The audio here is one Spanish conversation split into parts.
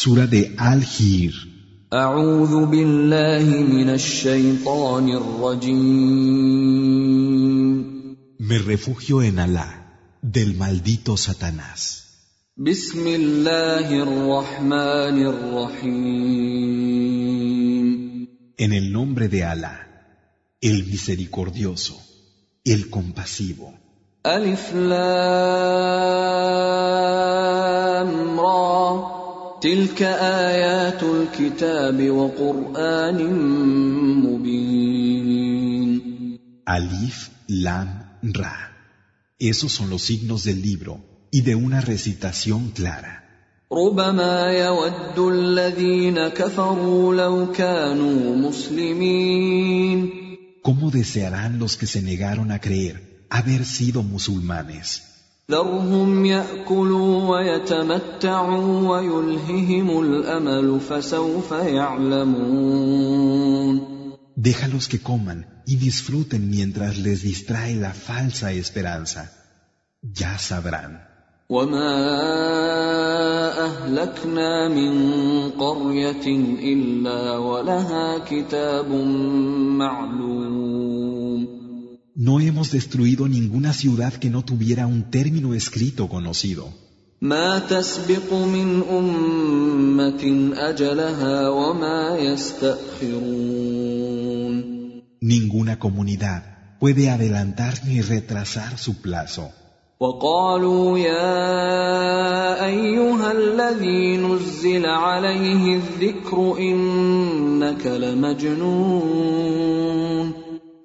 Sura de Al-Hir. Me refugio en Alá, del maldito Satanás. En el nombre de Alá, el misericordioso, el compasivo. تلك آيات الكتاب وقرآن مبين Alif, Lam, Ra. Esos son los signos del libro y de una recitación clara. ربما يود الذين كفروا لو كانوا مسلمين ¿Cómo desearán los que se negaron a creer haber sido musulmanes? ذرهم يأكلوا ويتمتعوا ويلههم الأمل فسوف يعلمون Déjalos que coman y disfruten mientras les distrae la falsa esperanza. Ya sabrán. وما من ولها كتاب معلوم No hemos destruido ninguna ciudad que no tuviera un término escrito conocido. ما تسبق من امه اجلها وما يستاخرون Ninguna comunidad puede adelantar ni retrasar su plazo. وقالوا يا ايها الذي نزل عليه الذكر انك لمجنون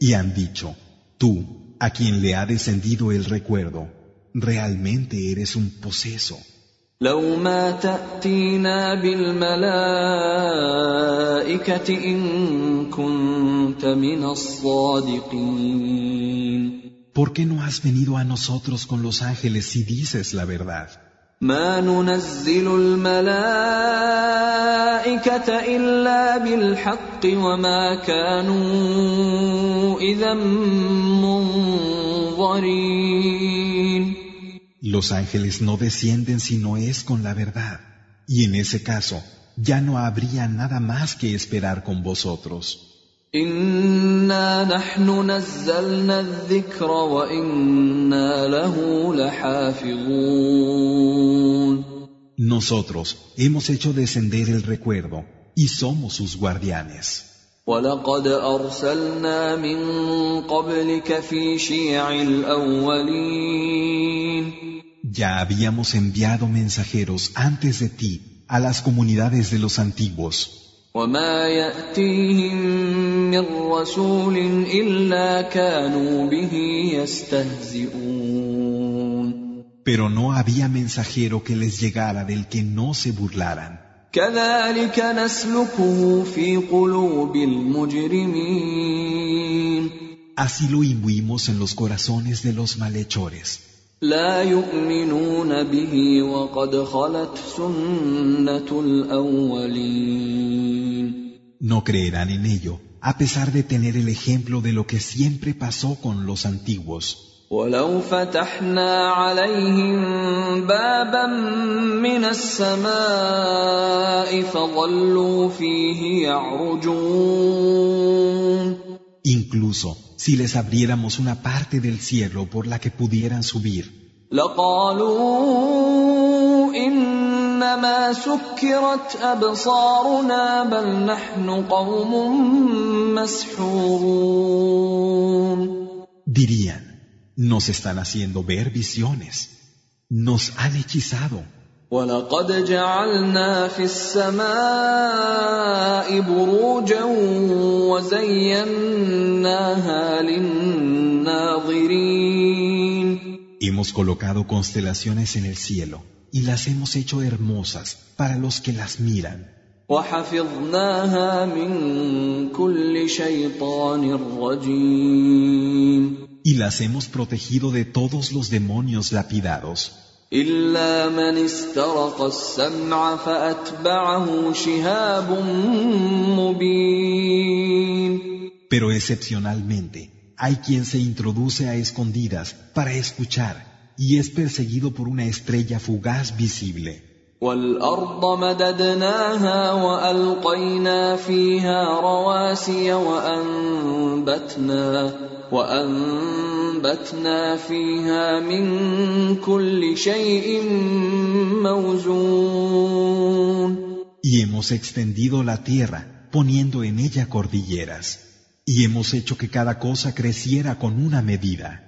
Y han dicho, tú, a quien le ha descendido el recuerdo, realmente eres un poseso. لو ما تاتينا بالملائكه ان كنت من الصادقين ¿Por qué no has venido a nosotros con los ángeles si dices la verdad? ما ننزل الملائكه الا بالحق وما كانوا اذا منظرين Los ángeles no descienden si no es con la verdad. Y en ese caso, ya no habría nada más que esperar con vosotros. انا نحن نزلنا الذكر وانا له لحافظون Nosotros hemos hecho descender el recuerdo y somos sus guardianes. ولقد ارسلنا من قبلك في شيع الاولين Ya habíamos enviado mensajeros antes de ti a las comunidades de los antiguos. وما ياتيهم من رسول الا كانوا به يستهزئون Pero no había mensajero que les llegara del que no se burlaran. كذلك نسلكه في قلوب المجرمين Así lo imbuimos en los corazones de los malhechores. لا يؤمنون به وقد خلت سنه الاولين No creerán en ello, a pesar de tener el ejemplo de lo que siempre pasó con los antiguos. ولو فتحنا عليهم بابا من السماء فظلوا فيه يعرجون. Incluso si les abriéramos una parte del cielo por la que pudieran subir, لقالوا إنما سكرت أبصارنا بل نحن قوم مسحورون. Dirían, nos están haciendo ver visiones, nos han hechizado. ولقد جعلنا في السماء بروجا وزيناها للناظرين Hemos colocado constelaciones en el cielo y las hemos hecho hermosas para los que las miran. وحفظناها من كل شيطان رجيم Y las hemos protegido de todos los demonios lapidados, الا من استرق السمع فاتبعه شهاب مبين pero excepcionalmente hay quien se introduce a escondidas para escuchar y es perseguido por una estrella fugaz visible. والارض مددناها والقينا فيها رواسي وانبتنا وانبتنا فيها من كل شيء موزون Y hemos extendido la tierra, poniendo en ella cordilleras. Y hemos hecho que cada cosa creciera con una medida.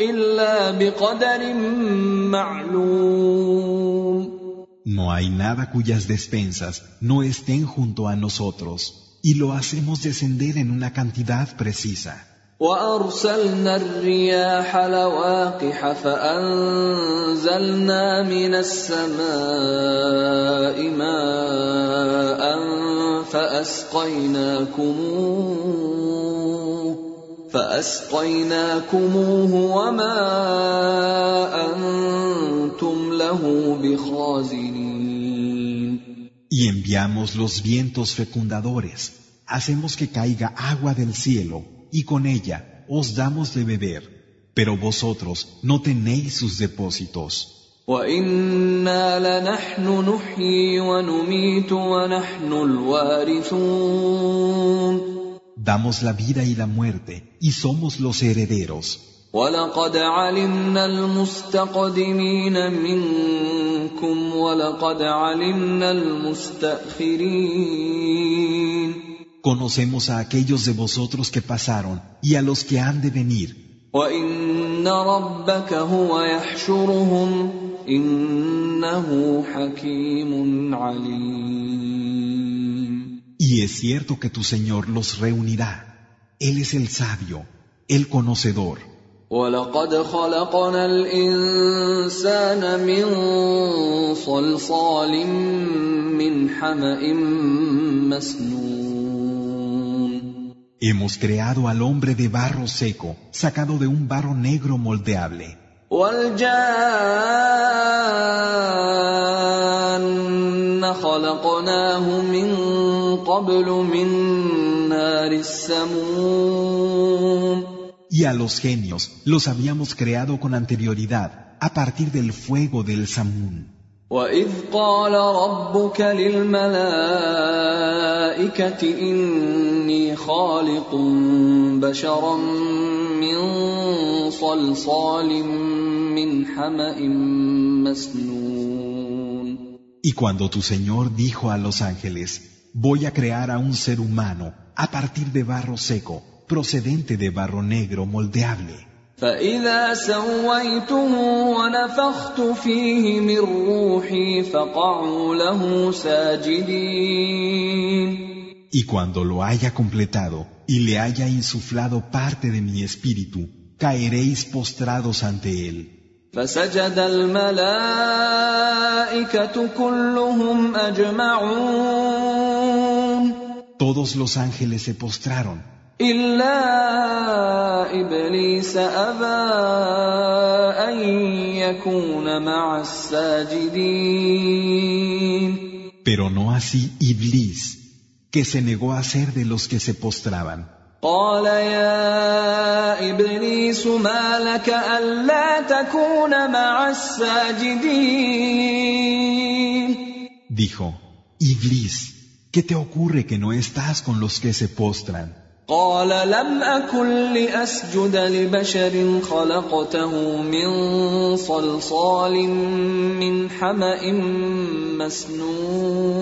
إلا بقدر معلوم No hay nada cuyas despensas no estén junto a nosotros, y lo hacemos descender en una cantidad precisa. وأرسلنا الرياح لواقح فأنزلنا من السماء ماء فأسقيناكموه فأسقيناكموه وما أنتم له بخازنين Y enviamos los vientos fecundadores, hacemos que caiga agua del cielo, y con ella os damos de beber, pero vosotros no tenéis sus depósitos. وإنا لنحن نحيي ونميت ونحن الوارثون Damos la vida y la muerte, y somos los herederos. ولقد علمنا المستقدمين منكم ولقد علمنا المستأخرين Conocemos a aquellos de vosotros que pasaron y a los que han de venir. وإن ربك هو يحشرهم إنه حكيم عليم Y es cierto que tu Señor los reunirá. Él es el sabio, el conocedor. ولقد خلقنا الإنسان من صلصال من حمأ مسنون Hemos creado al hombre de barro seco, sacado de un barro negro moldeable. والجان خلقناه من قبل من نار السموم Y a los genios los habíamos creado con anterioridad, a partir del fuego del Samún. وإذ قال ربك للملائكة إني خالق بشرا من صلصال من حمأ مسنون Y cuando tu Señor dijo a los ángeles, voy a crear a un ser humano a partir de barro seco, procedente de barro negro moldeable. فإذا سويته ونفخت فيه من روحي فقعوا له ساجدين Y cuando lo haya completado y le haya insuflado parte de mi espíritu, caeréis postrados ante él. فسجد الملائكة كلهم أجمعون Todos los ángeles se postraron, إلا إبليس أبى أن يكون مع الساجدين pero no así Iblis, que se negó a ser de los que se postraban. قال يا إبليس ما لك ألا تكون مع الساجدين Dijo, Iblis, ¿qué te ocurre que no estás con los que se postran? قال لم أكن لأسجد لبشر خلقته من صلصال من حمأ مسنون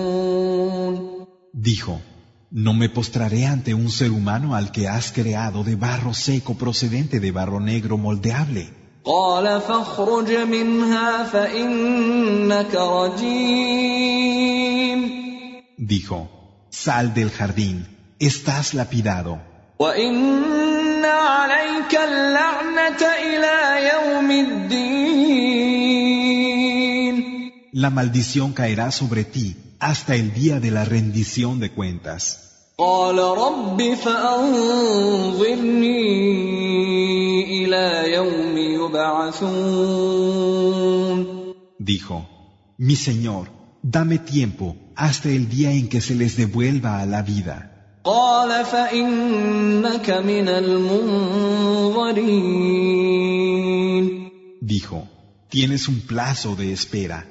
Dijo, no me postraré ante un ser humano al que has creado de barro seco procedente de barro negro moldeable. قال فاخرج منها فإنك رجيم Dijo, sal del jardín, estás lapidado, وإن عليك اللعنة إلى يوم الدين la maldición caerá sobre ti hasta el día de la rendición de cuentas. قال رب فأنظرني إلى يوم يبعثون Dijo, Mi Señor, Dame tiempo hasta el día en que se les devuelva a la vida. Dijo, tienes un plazo de espera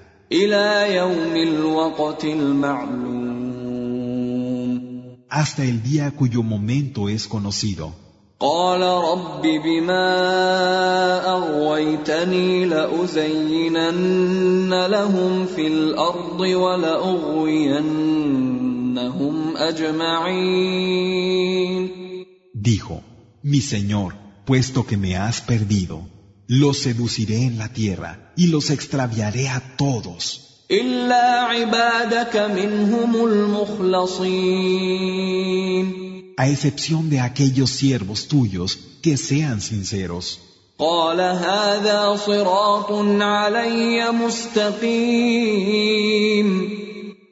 hasta el día cuyo momento es conocido. قال رب بما أغويتني لأزينن لهم في الأرض ولأغوينهم أجمعين Dijo, Mi Señor, puesto que me has perdido, los seduciré en la tierra y los extraviaré a todos, إلا عبادك منهم المخلصين a excepción de aquellos siervos tuyos que sean sinceros. قال هذا صراط علي مستقيم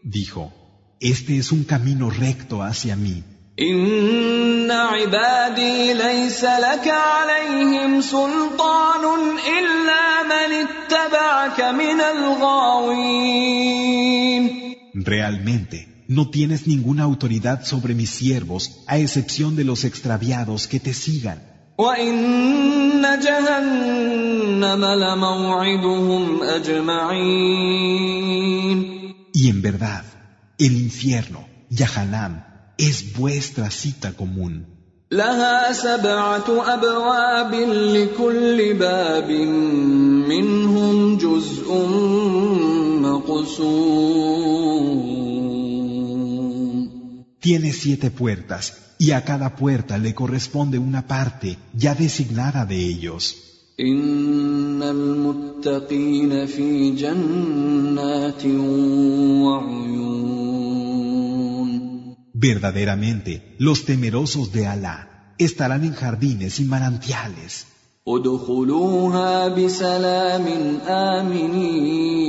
Dijo, Este es un camino recto hacia mí. إن عبادي ليس لك عليهم سلطان إلا من اتبعك من الغاوين Realmente, no tienes ninguna autoridad sobre mis siervos, a excepción de los extraviados que te sigan. وإن جهنم لموعدهم أجمعين Y en verdad, el infierno, Yahanam, es vuestra cita común. لها سبعة أبواب لكل باب منهم جزء مقسوم Tiene siete puertas, y a cada puerta le corresponde una parte ya designada de ellos. إن المتقين في جنات وعيون Verdaderamente, los temerosos de Alá estarán en jardines y manantiales. ادخلوها بسلام آمنين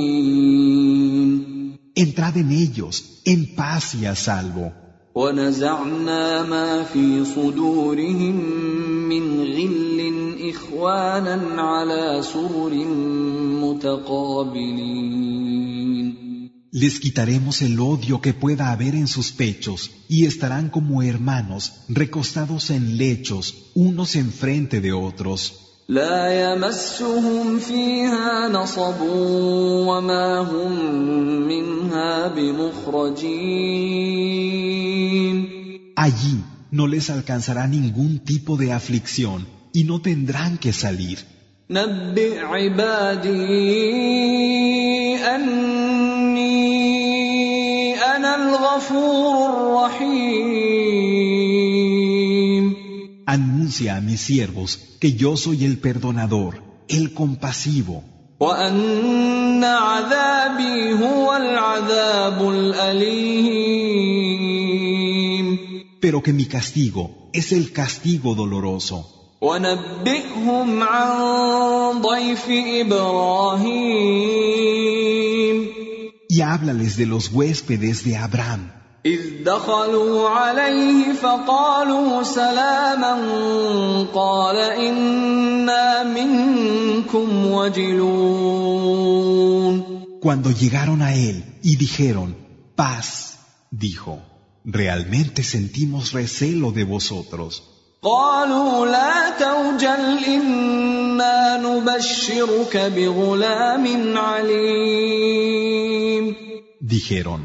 Entrad en ellos, en paz y a salvo. ونزعنا ما في صدورهم من غل إخوانا على سرر متقابلين Les quitaremos el odio que pueda haber en sus pechos y estarán como hermanos recostados en lechos, unos enfrente de otros. لا يمسهم فيها نصب وما هم منها بمخرجين Allí no les alcanzará ningún tipo de aflicción y no tendrán que salir. نبئ عبادي أني أنا الغفور الرحيم Anuncia a mis siervos que yo soy el perdonador, el compasivo, وأن عذابي هو العذاب الأليم pero que mi castigo es el castigo doloroso. ونبئهم عن ضيف إبراهيم Y háblales de los huéspedes de Abraham, إذ دخلوا عليه فقالوا سلاما قال إنا منكم وجلون cuando llegaron a él y dijeron, paz, dijo, realmente sentimos recelo de vosotros. قالوا لا توجل إنا نبشرك بغلام عليم Dijeron,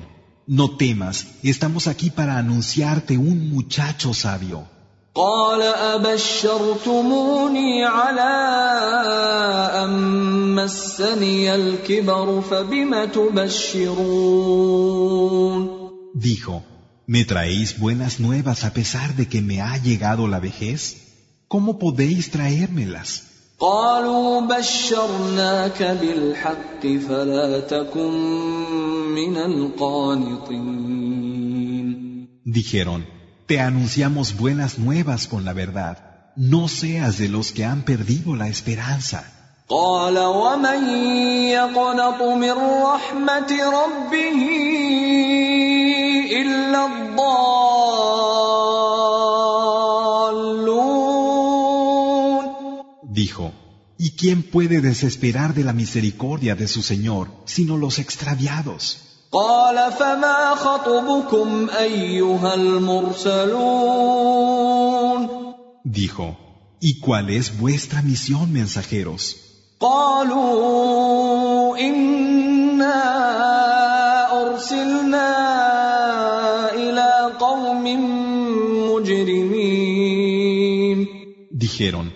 no temas, estamos aquí para anunciarte un muchacho sabio. قال أبشرتموني على أن مسني الكبر فبم تبشرون Dijo, ¿me traéis buenas nuevas a pesar de que me ha llegado la vejez? ¿Cómo podéis traérmelas? قالوا بشرناك بالحق فلا تكن من القانطين Dijeron, te anunciamos buenas nuevas con la verdad, no seas de los que han perdido la esperanza. قال ومن يقنط من رحمة ربه إلا الضالون Dijo, ¿y quién puede desesperar de la misericordia de su Señor sino los extraviados? Dijo, ¿y cuál es vuestra misión, mensajeros? Dijeron,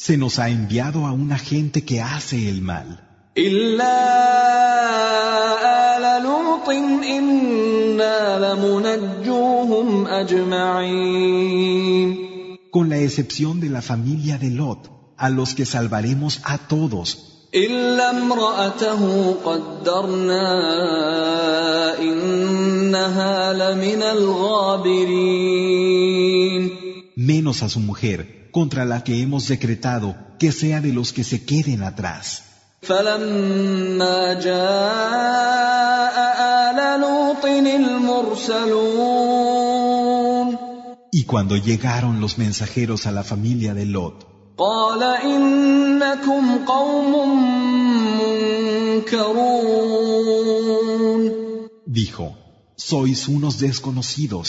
se nos ha enviado a una gente que hace el mal. Con la excepción de la familia de Lot, a los que salvaremos a todos. Menos a su mujer contra la que hemos decretado que sea de los que se queden atrás. فلما جاء آل لوط المرسلون Y cuando llegaron los mensajeros a la familia de Lot, قال إنكم قوم منكرون dijo, sois unos desconocidos.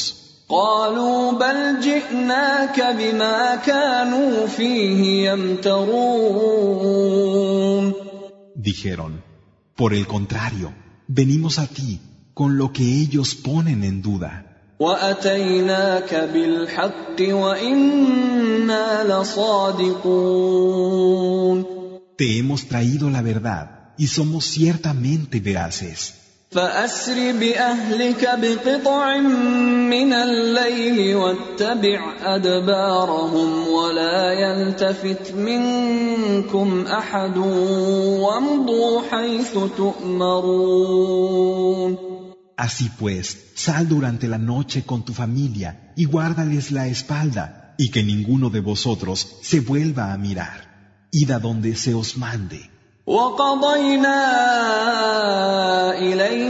قالوا بل جئناك بما كانوا فيه يمترون Dijeron, por el contrario, venimos a ti con lo que ellos ponen en duda. واتيناك بالحق وانا لصادقون Te hemos traído la verdad y somos ciertamente veraces. فاسر باهلك بقطع من الليل واتبع ادبارهم ولا يلتفت منكم احد وامضوا حيث تؤمرون Así pues, sal durante la noche con tu familia y guárdales la espalda, y que ninguno de vosotros se vuelva a mirar. Id a donde se os mande. وقضينا اليه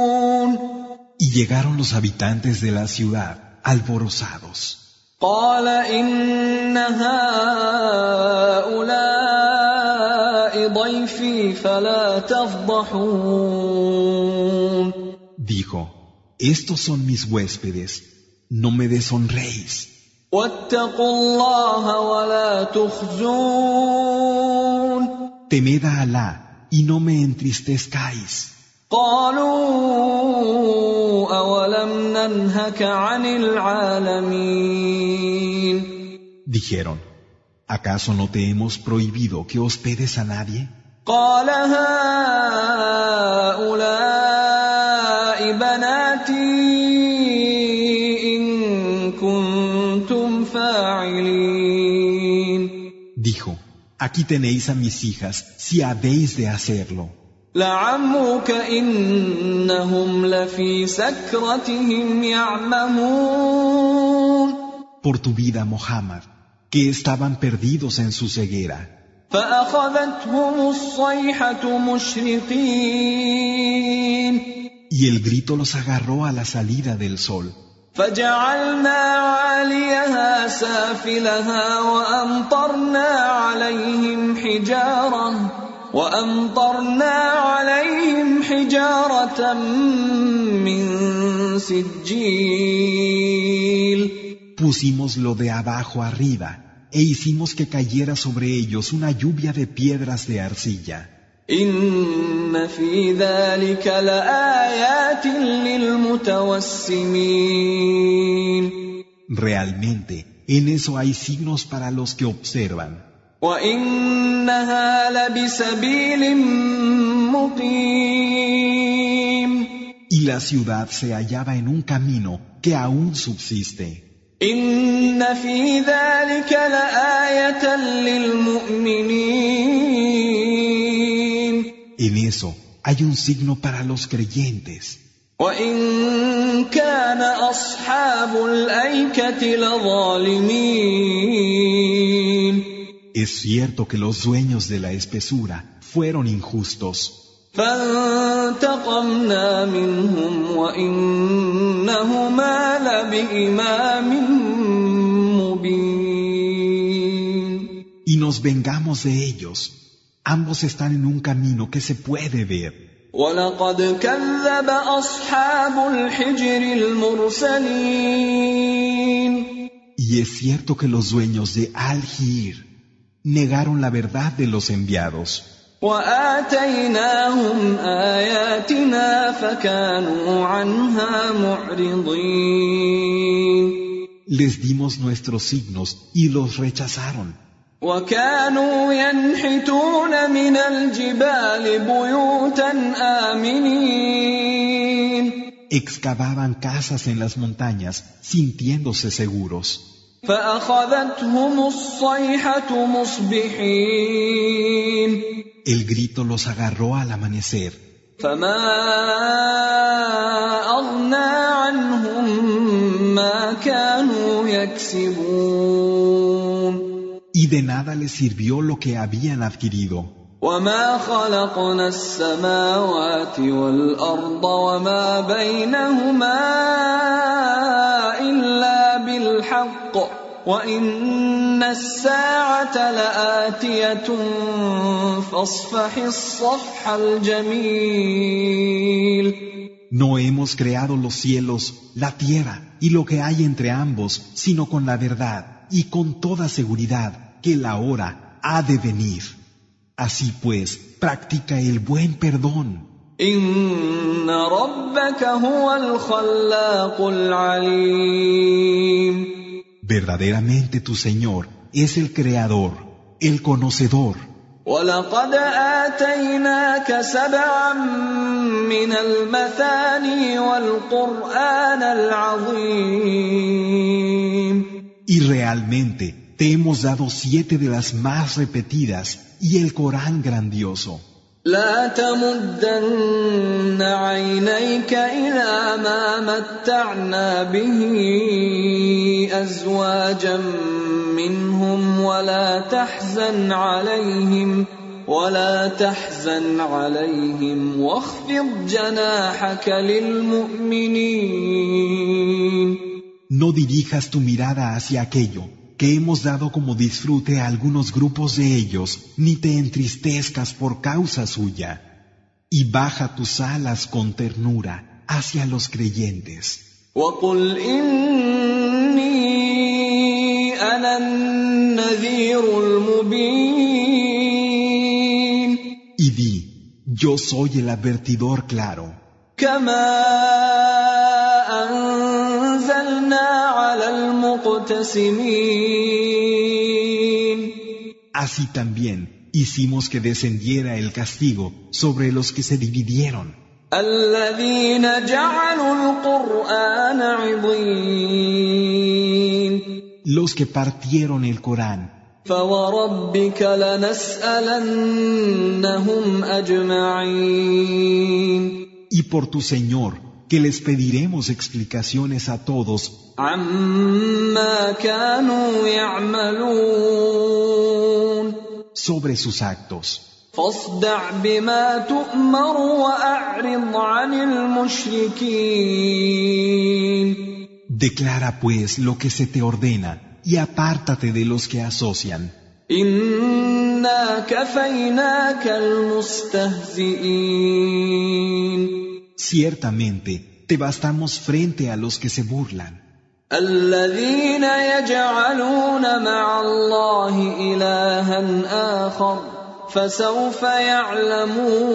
Y llegaron los habitantes de la ciudad, alborozados. قال ان هؤلاء ضيفي فلا تفضحون Dijo, estos son mis huéspedes, no me deshonréis. واتقوا الله ولا تخزون Temed a Alá y no me entristezcáis. قالوا اولم ننهك عن العالمين Dijeron, ¿acaso no te hemos prohibido que hospedes a nadie? قال هؤلاء بناتي ان كنتم فاعلين Dijo, aquí tenéis a mis hijas si habéis de hacerlo. لعمرك إنهم لفي سكرتهم يعمهون Por tu vida, Muhammad, que estaban perdidos en su ceguera. فأخذتهم الصيحة مشرقين Y el grito los agarró a la salida del sol. فجعلنا عاليها سافلها وأمطرنا عليهم حجارة وامطرنا عليهم حجاره من سجيل Pusimos lo de abajo arriba e hicimos que cayera sobre ellos una lluvia de piedras de arcilla. ان في ذلك لايات للمتوسمين Realmente, en eso hay signos para los que observan. وانها لبسبيل مقيم Y la ciudad se hallaba en un camino que aún subsiste. ان في ذلك لايه للمؤمنين En eso hay un signo para los creyentes. وان كان اصحاب الايكه لظالمين Es cierto que los dueños de la espesura fueron injustos, فانتقمنا منهم وانهما لبامام مبين y nos vengamos de ellos. Ambos están en un camino que se puede ver. ولقد كذب اصحاب الحجر المرسلين Y es cierto que los dueños de Al-Hir negaron la verdad de los enviados. Les dimos nuestros signos y los rechazaron. Excavaban casas en las montañas sintiéndose seguros. El grito los agarró al amanecer. فما اغنى عنهم ما كانوا يكسبون. Y de nada les sirvió lo que habían adquirido. وما خلقنا السماوات والارض وما بينهما بالحق وان الساعه لاتيه فاصفح الصفح الجميل No hemos creado los cielos, la tierra y lo que hay entre ambos, sino con la verdad y con toda seguridad que la hora ha de venir. Así pues, practica el buen perdón. Verdaderamente tu Señor es el Creador, el Conocedor. ولقد آتيناك سبعا من المثاني والقرآن العظيم Y realmente te hemos dado siete de las más repetidas y el Corán grandioso. لا تمدن عينيك إلى ما متعنا به أزواجا منهم ولا تحزن عليهم ولا تحزن عليهم واخفض جناحك للمؤمنين. No dirijas tu mirada hacia aquello. que hemos dado como disfrute a algunos grupos de ellos, ni te entristezcas por causa suya, y baja tus alas con ternura hacia los creyentes. Y di, yo soy el advertidor claro. Así también hicimos que descendiera el castigo sobre los que se dividieron. Los que partieron el Corán. Y por tu Señor, que les pediremos explicaciones a todos sobre sus actos. Declara pues lo que se te ordena y apártate de los que asocian. إنا كفيناك المستهزئين Ciertamente, te bastamos frente a los que se burlan, الذين يجعلون مع الله إلها آخر فسوف يعلمون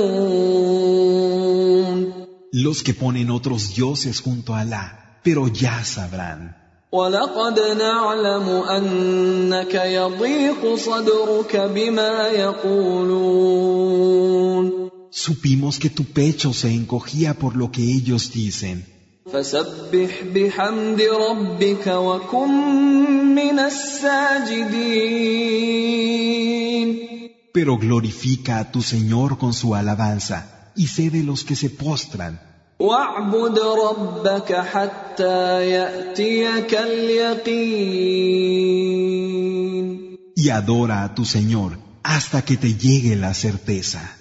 los que ponen otros dioses junto a Alá, pero ya sabrán. ولقد نعلم انك يضيق صدرك بما يقولون Supimos que tu pecho se encogía por lo que ellos dicen. Pero glorifica a tu Señor con su alabanza y sé de los que se postran. Y adora a tu Señor hasta que te llegue la certeza.